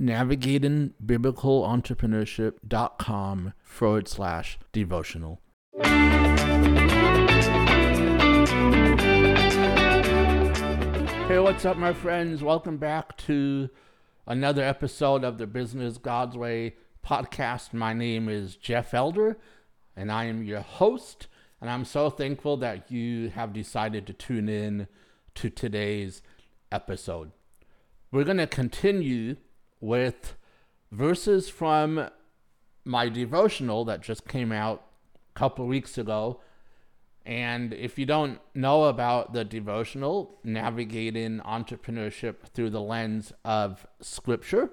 navigatingbiblicalentrepreneurship.com forward slash devotional. Hey, what's up, my friends? Welcome back to another episode of the Business God's Way podcast. My name is Jeff Elder, and I am your host. And I'm so thankful that you have decided to tune in to today's episode. We're going to continue with verses from my devotional that just came out a couple weeks ago and if you don't know about the devotional, navigating entrepreneurship through the lens of scripture,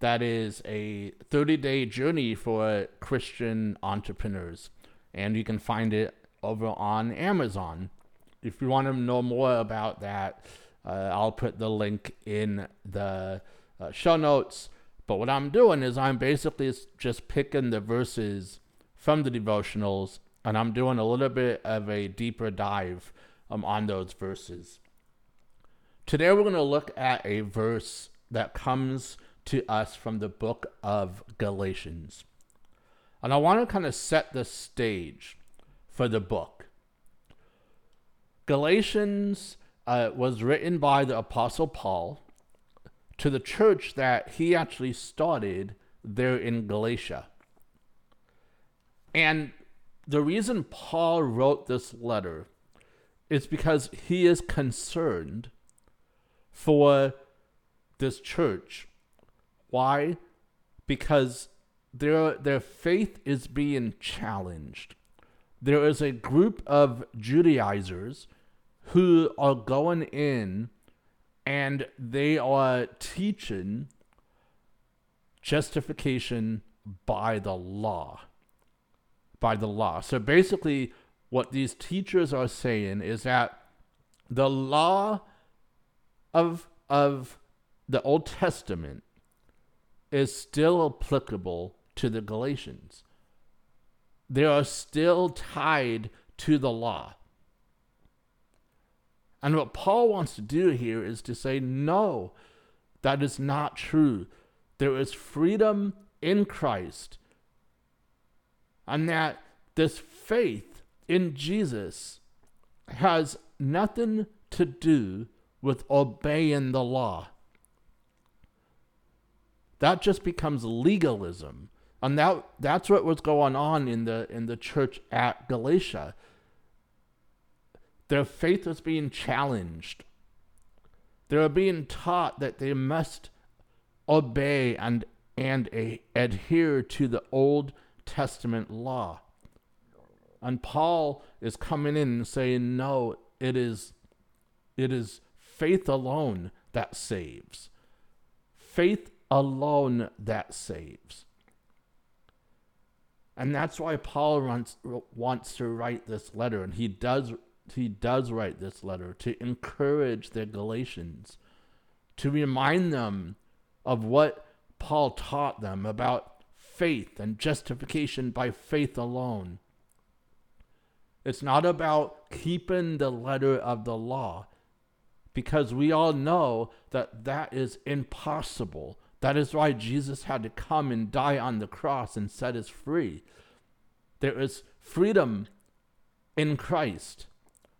that is a 30 day journey for Christian entrepreneurs. And you can find it over on Amazon. If you want to know more about that, uh, I'll put the link in the uh, show notes. But what I'm doing is I'm basically just picking the verses from the devotionals and I'm doing a little bit of a deeper dive um, on those verses. Today we're going to look at a verse that comes to us from the book of Galatians. And I want to kind of set the stage for the book. Galatians uh, was written by the Apostle Paul to the church that he actually started there in Galatia. And the reason Paul wrote this letter is because he is concerned for this church. Why? Because their their faith is being challenged. There is a group of Judaizers who are going in and they are teaching justification by the law by the law. So basically, what these teachers are saying is that the law of, of the Old Testament is still applicable to the Galatians. They are still tied to the law. And what Paul wants to do here is to say, no, that is not true. There is freedom in Christ and that this faith in Jesus has nothing to do with obeying the law. That just becomes legalism. And that, that's what was going on in the, in the church at Galatia. Their faith was being challenged. They were being taught that they must obey and, and a, adhere to the Old Testament law. And Paul is coming in and saying, no, it is, it is faith alone that saves. Faith alone that saves. And that's why Paul wants, wants to write this letter, and he does he does write this letter to encourage the Galatians, to remind them of what Paul taught them about faith and justification by faith alone. It's not about keeping the letter of the law, because we all know that that is impossible. That is why Jesus had to come and die on the cross and set us free. There is freedom in Christ.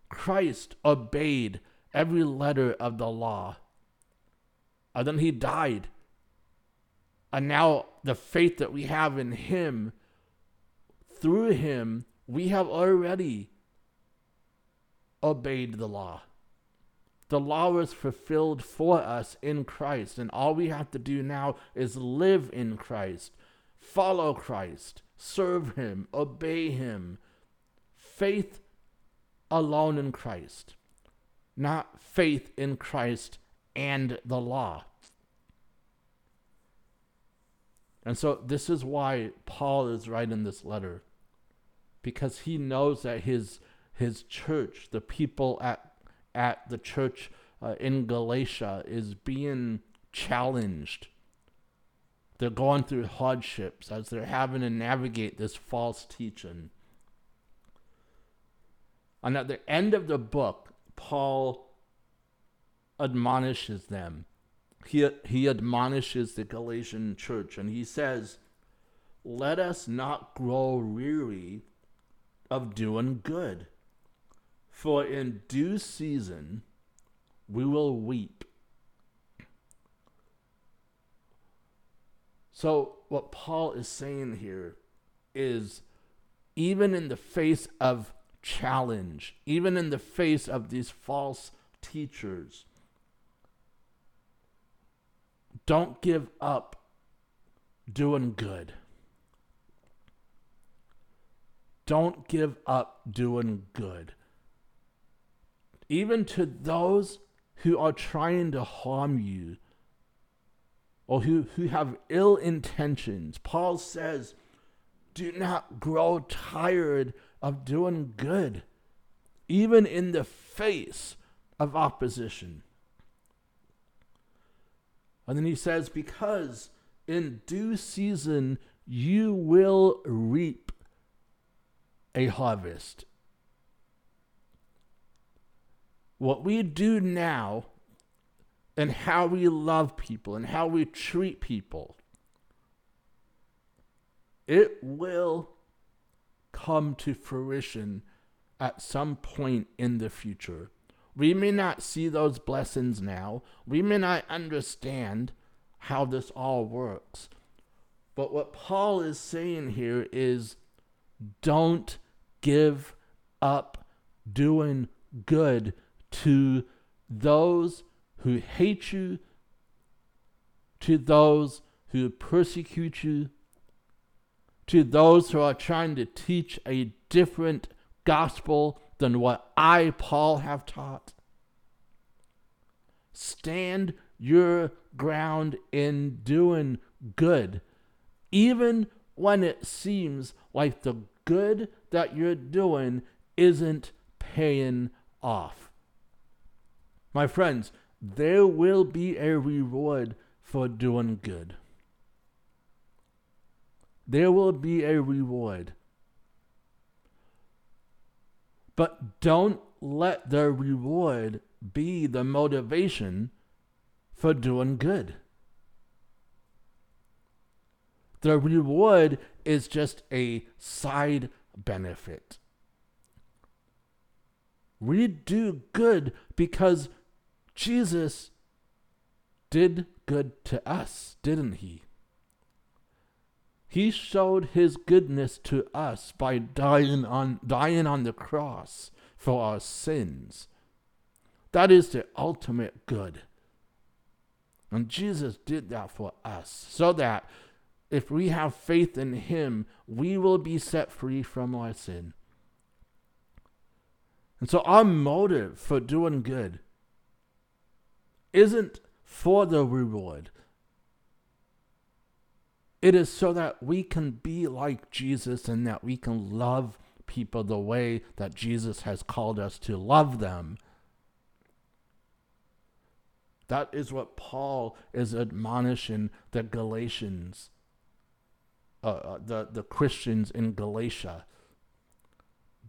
Christ obeyed every letter of the law. And then he died and now the faith that we have in Him, through Him, we have already obeyed the law. The law was fulfilled for us in Christ, and all we have to do now is live in Christ, follow Christ, serve Him, obey Him. Faith alone in Christ, not faith in Christ and the law. And so this is why Paul is writing this letter. Because he knows that his his church, the people at at the church uh, in Galatia is being challenged. They're going through hardships as they're having to navigate this false teaching. And at the end of the book, Paul admonishes them. He, he admonishes the Galatian church and he says, Let us not grow weary of doing good, for in due season we will weep. So, what Paul is saying here is even in the face of challenge, even in the face of these false teachers, don't give up doing good. Don't give up doing good. Even to those who are trying to harm you or who, who have ill intentions. Paul says, do not grow tired of doing good, even in the face of opposition. And then he says, because in due season you will reap a harvest what we do now and how we love people and how we treat people, it will come to fruition at some point in the future. We may not see those blessings now. We may not understand how this all works. But what Paul is saying here is don't give up doing good to those who hate you, to those who persecute you, to those who are trying to teach a different gospel than what I, Paul, have taught. Stand your ground in doing good, even when it seems like the good that you're doing isn't paying off. My friends, there will be a reward for doing good. There will be a reward. But don't let the reward be the motivation for doing good. The reward is just a side benefit. We do good because Jesus did good to us, didn't he? He showed his goodness to us by dying on, dying on the cross for our sins. That is the ultimate good. And Jesus did that for us so that if we have faith in him, we will be set free from our sin. And so, our motive for doing good isn't for the reward. It is so that we can be like Jesus and that we can love people the way that Jesus has called us to love them. That is what Paul is admonishing the Galatians, uh, uh, the, the Christians in Galatia.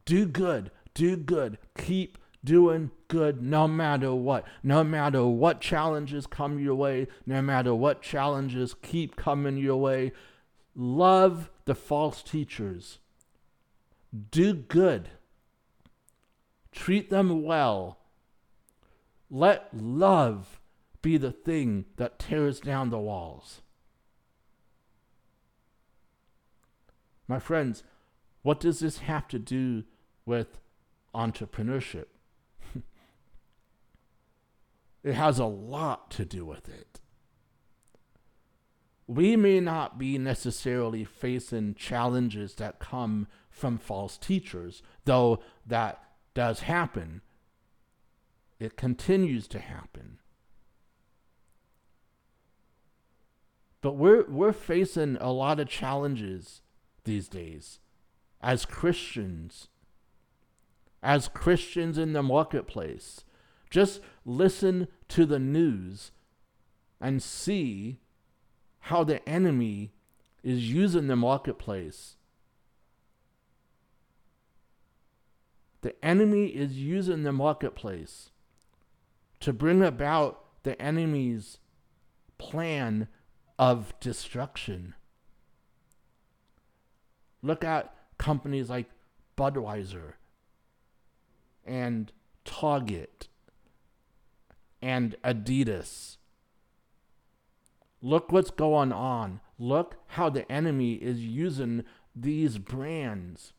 Do good, do good, keep doing good no matter what. No matter what challenges come your way, no matter what challenges keep coming your way. Love the false teachers. Do good. Treat them well. Let love be the thing that tears down the walls. My friends, what does this have to do with entrepreneurship? It has a lot to do with it. We may not be necessarily facing challenges that come from false teachers, though that does happen. It continues to happen. But we're we're facing a lot of challenges these days as Christians. As Christians in the marketplace. Just listen to the news and see how the enemy is using the marketplace. The enemy is using the marketplace to bring about the enemy's plan of destruction. Look at companies like Budweiser and Target and Adidas. Look what's going on. Look how the enemy is using these brands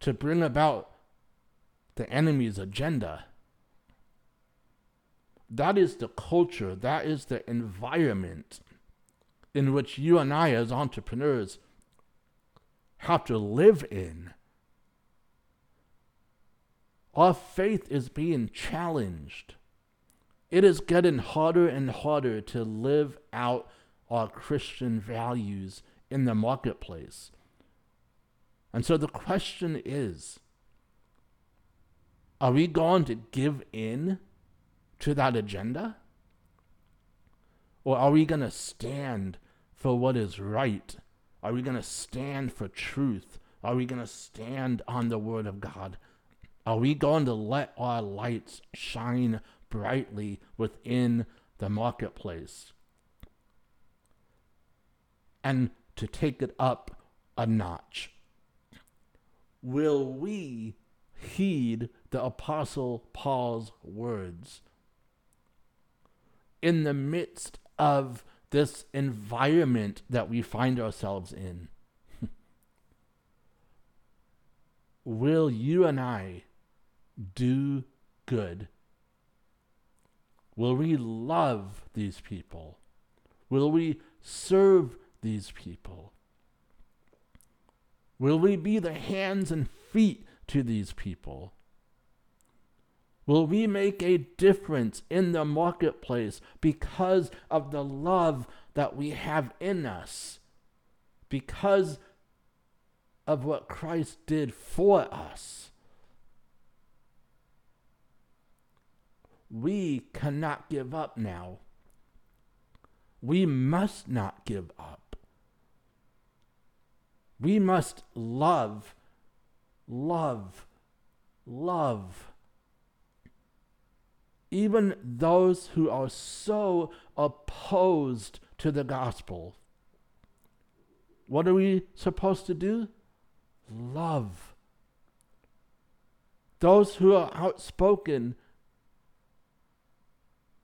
to bring about the enemy's agenda. That is the culture, that is the environment in which you and I, as entrepreneurs, have to live in. Our faith is being challenged. It is getting harder and harder to live out our Christian values in the marketplace. And so the question is are we going to give in to that agenda? Or are we going to stand for what is right? Are we going to stand for truth? Are we going to stand on the Word of God? Are we going to let our lights shine brightly within the marketplace? And to take it up a notch, will we heed the Apostle Paul's words. In the midst of this environment that we find ourselves in, will you and I do good? Will we love these people? Will we serve these people? Will we be the hands and feet to these people? Will we make a difference in the marketplace because of the love that we have in us? Because of what Christ did for us? We cannot give up now. We must not give up. We must love, love, love even those who are so opposed to the gospel. What are we supposed to do? Love. Those who are outspoken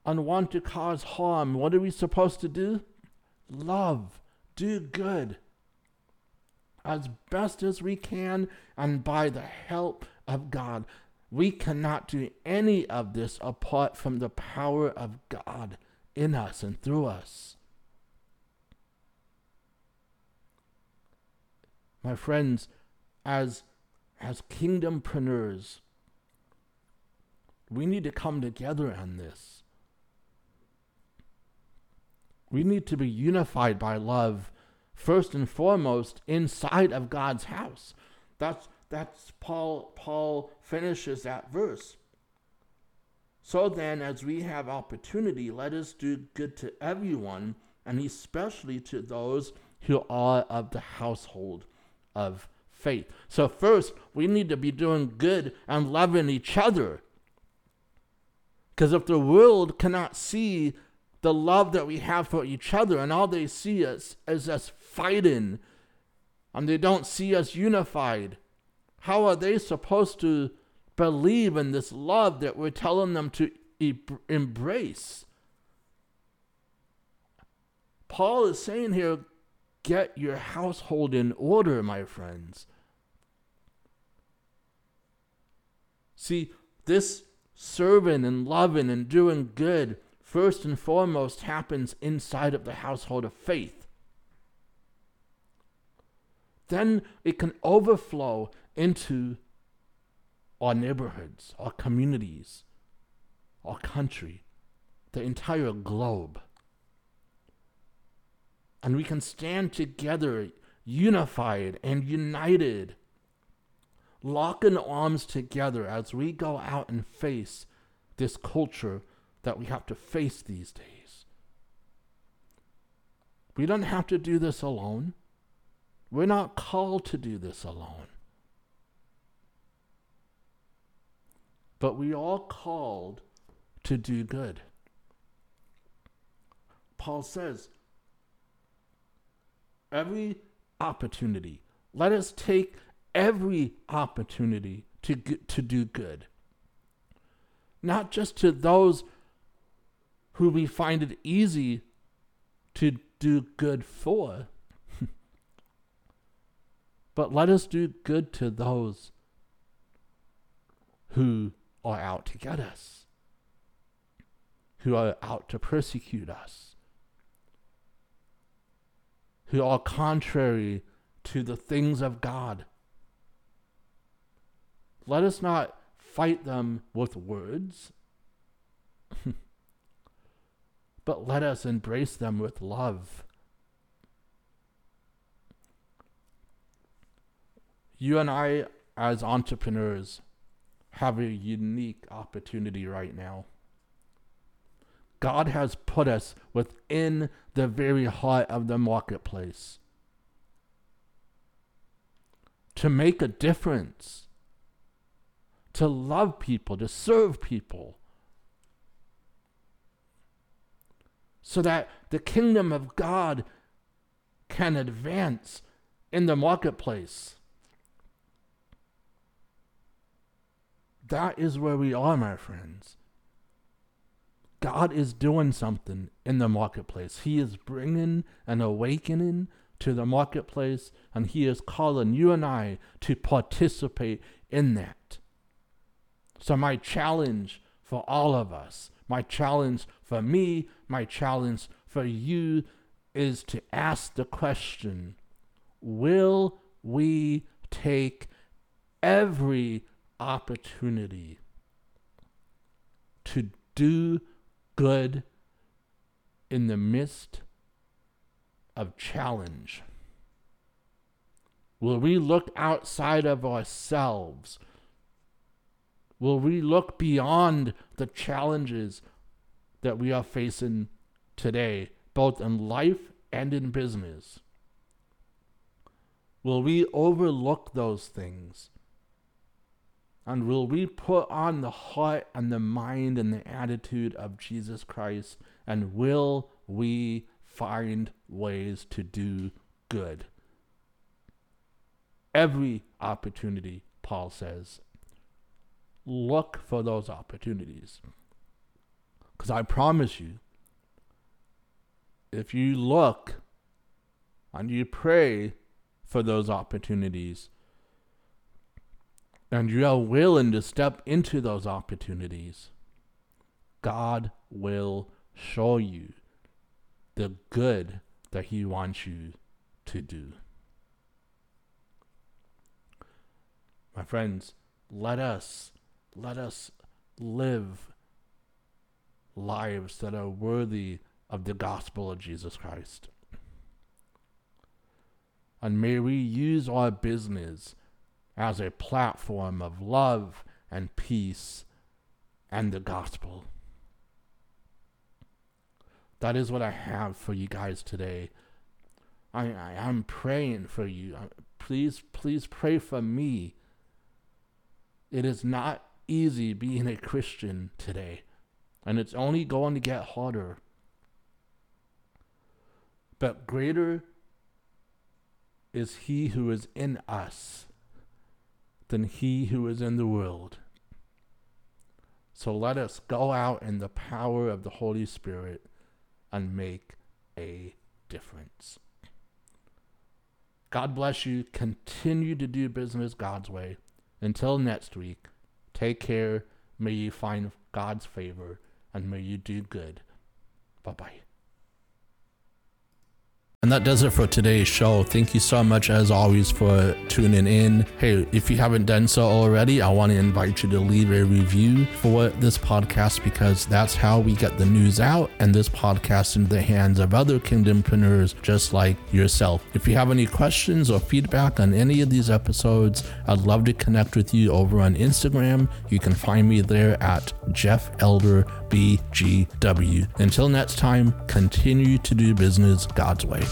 and want to cause harm, what are we supposed to do? Love. Do good. As best as we can and by the help of God. We cannot do any of this apart from the power of God in us and through us. My friends, as, as kingdompreneurs, we need to come together on this. We need to be unified by love, first and foremost, inside of God's house. That's that's Paul Paul finishes that verse. So then as we have opportunity, let us do good to everyone, and especially to those who are of the household of faith. So first, we need to be doing good and loving each other. Because if the world cannot see the love that we have for each other, and all they see us is us fighting, and they don't see us unified, how are they supposed to believe in this love that we're telling them to e- embrace? Paul is saying here, get your household in order, my friends. See, this serving and loving and doing good, first and foremost, happens inside of the household of faith. Then it can overflow into our neighborhoods, our communities, our country. the entire globe. And we can stand together, unified and united, locking arms together as we go out and face this culture that we have to face these days. We don't have to do this alone. We're not called to do this alone. But we are all called to do good. Paul says, every opportunity, let us take every opportunity to, to do good. Not just to those who we find it easy to do good for, but let us do good to those who are out to get us, who are out to persecute us, who are contrary to the things of God. Let us not fight them with words, but let us embrace them with love. You and I, as entrepreneurs, have a unique opportunity right now. God has put us within the very heart of the marketplace to make a difference, to love people, to serve people, so that the kingdom of God can advance in the marketplace. That is where we are, my friends. God is doing something in the marketplace. He is bringing an awakening to the marketplace, and He is calling you and I to participate in that. So, my challenge for all of us, my challenge for me, my challenge for you is to ask the question Will we take every opportunity to do good in the midst of challenge? Will we look outside of ourselves? Will we look beyond the challenges that we are facing today, both in life and in business? Will we overlook those things and will we put on the heart and the mind and the attitude of Jesus Christ? And will we find ways to do good? Every opportunity, Paul says. Look for those opportunities. Because I promise you, if you look and you pray for those opportunities, and you are willing to step into those opportunities, God will show you the good that He wants you to do. My friends, let us let us live lives that are worthy of the gospel of Jesus Christ. And may we use our business as a platform of love and peace and the gospel. That is what I have for you guys today. I, I am praying for you. Uh, please, please pray for me. It is not easy being a Christian today, and it's only going to get harder. But greater is He who is in us than he who is in the world. So let us go out in the power of the Holy Spirit and make a difference. God bless you. Continue to do business God's way. Until next week, take care. May you find God's favor and may you do good. Bye bye. And that does it for today's show. Thank you so much, as always, for tuning in. Hey, if you haven't done so already, I want to invite you to leave a review for this podcast because that's how we get the news out and this podcast into the hands of other kingdompreneurs just like yourself. If you have any questions or feedback on any of these episodes, I'd love to connect with you over on Instagram. You can find me there at Jeff Elder BGW. Until next time, continue to do business God's way.